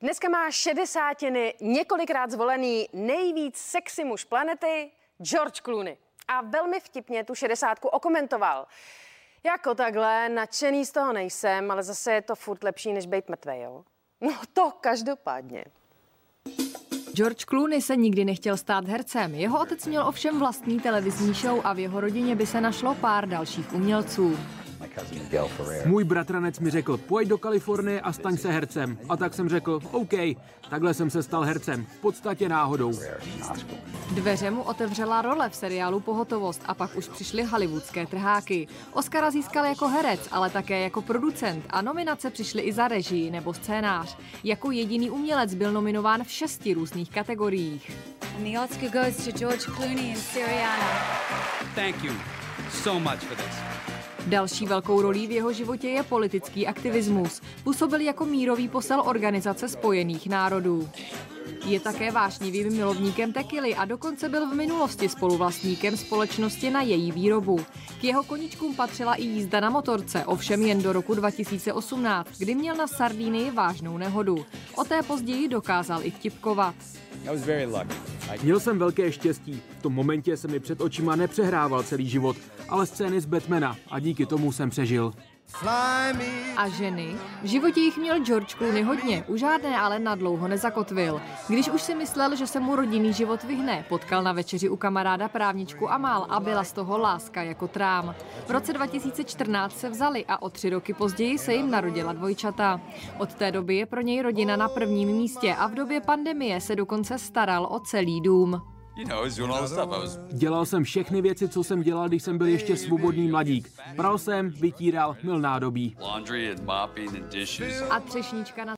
Dneska má šedesátiny několikrát zvolený nejvíc sexy muž planety George Clooney. A velmi vtipně tu šedesátku okomentoval. Jako takhle, nadšený z toho nejsem, ale zase je to furt lepší, než být mrtvý, jo? No to každopádně. George Clooney se nikdy nechtěl stát hercem. Jeho otec měl ovšem vlastní televizní show a v jeho rodině by se našlo pár dalších umělců. Můj bratranec mi řekl, pojď do Kalifornie a staň se hercem. A tak jsem řekl, OK, takhle jsem se stal hercem, v podstatě náhodou. Dveře mu otevřela role v seriálu Pohotovost a pak už přišly hollywoodské trháky. Oscara získal jako herec, ale také jako producent a nominace přišly i za režii nebo scénář. Jako jediný umělec byl nominován v šesti různých kategoriích. And the Oscar goes to George Clooney and Siriana. Thank you so much for this. Další velkou rolí v jeho životě je politický aktivismus. Působil jako mírový posel Organizace spojených národů. Je také vášnivým milovníkem tekily a dokonce byl v minulosti spoluvlastníkem společnosti na její výrobu. K jeho koničkům patřila i jízda na motorce, ovšem jen do roku 2018, kdy měl na Sardínii vážnou nehodu. O té později dokázal i vtipkovat. Měl jsem velké štěstí. V tom momentě se mi před očima nepřehrával celý život, ale scény z Batmana a díky tomu jsem přežil. A ženy? V životě jich měl George Clooney hodně, u žádné ale nadlouho nezakotvil. Když už si myslel, že se mu rodinný život vyhne, potkal na večeři u kamaráda právničku Amal a byla z toho láska jako trám. V roce 2014 se vzali a o tři roky později se jim narodila dvojčata. Od té doby je pro něj rodina na prvním místě a v době pandemie se dokonce staral o celý dům. Dělal jsem všechny věci, co jsem dělal, když jsem byl ještě svobodný mladík. Pral jsem, vytíral, mil nádobí. A třešnička na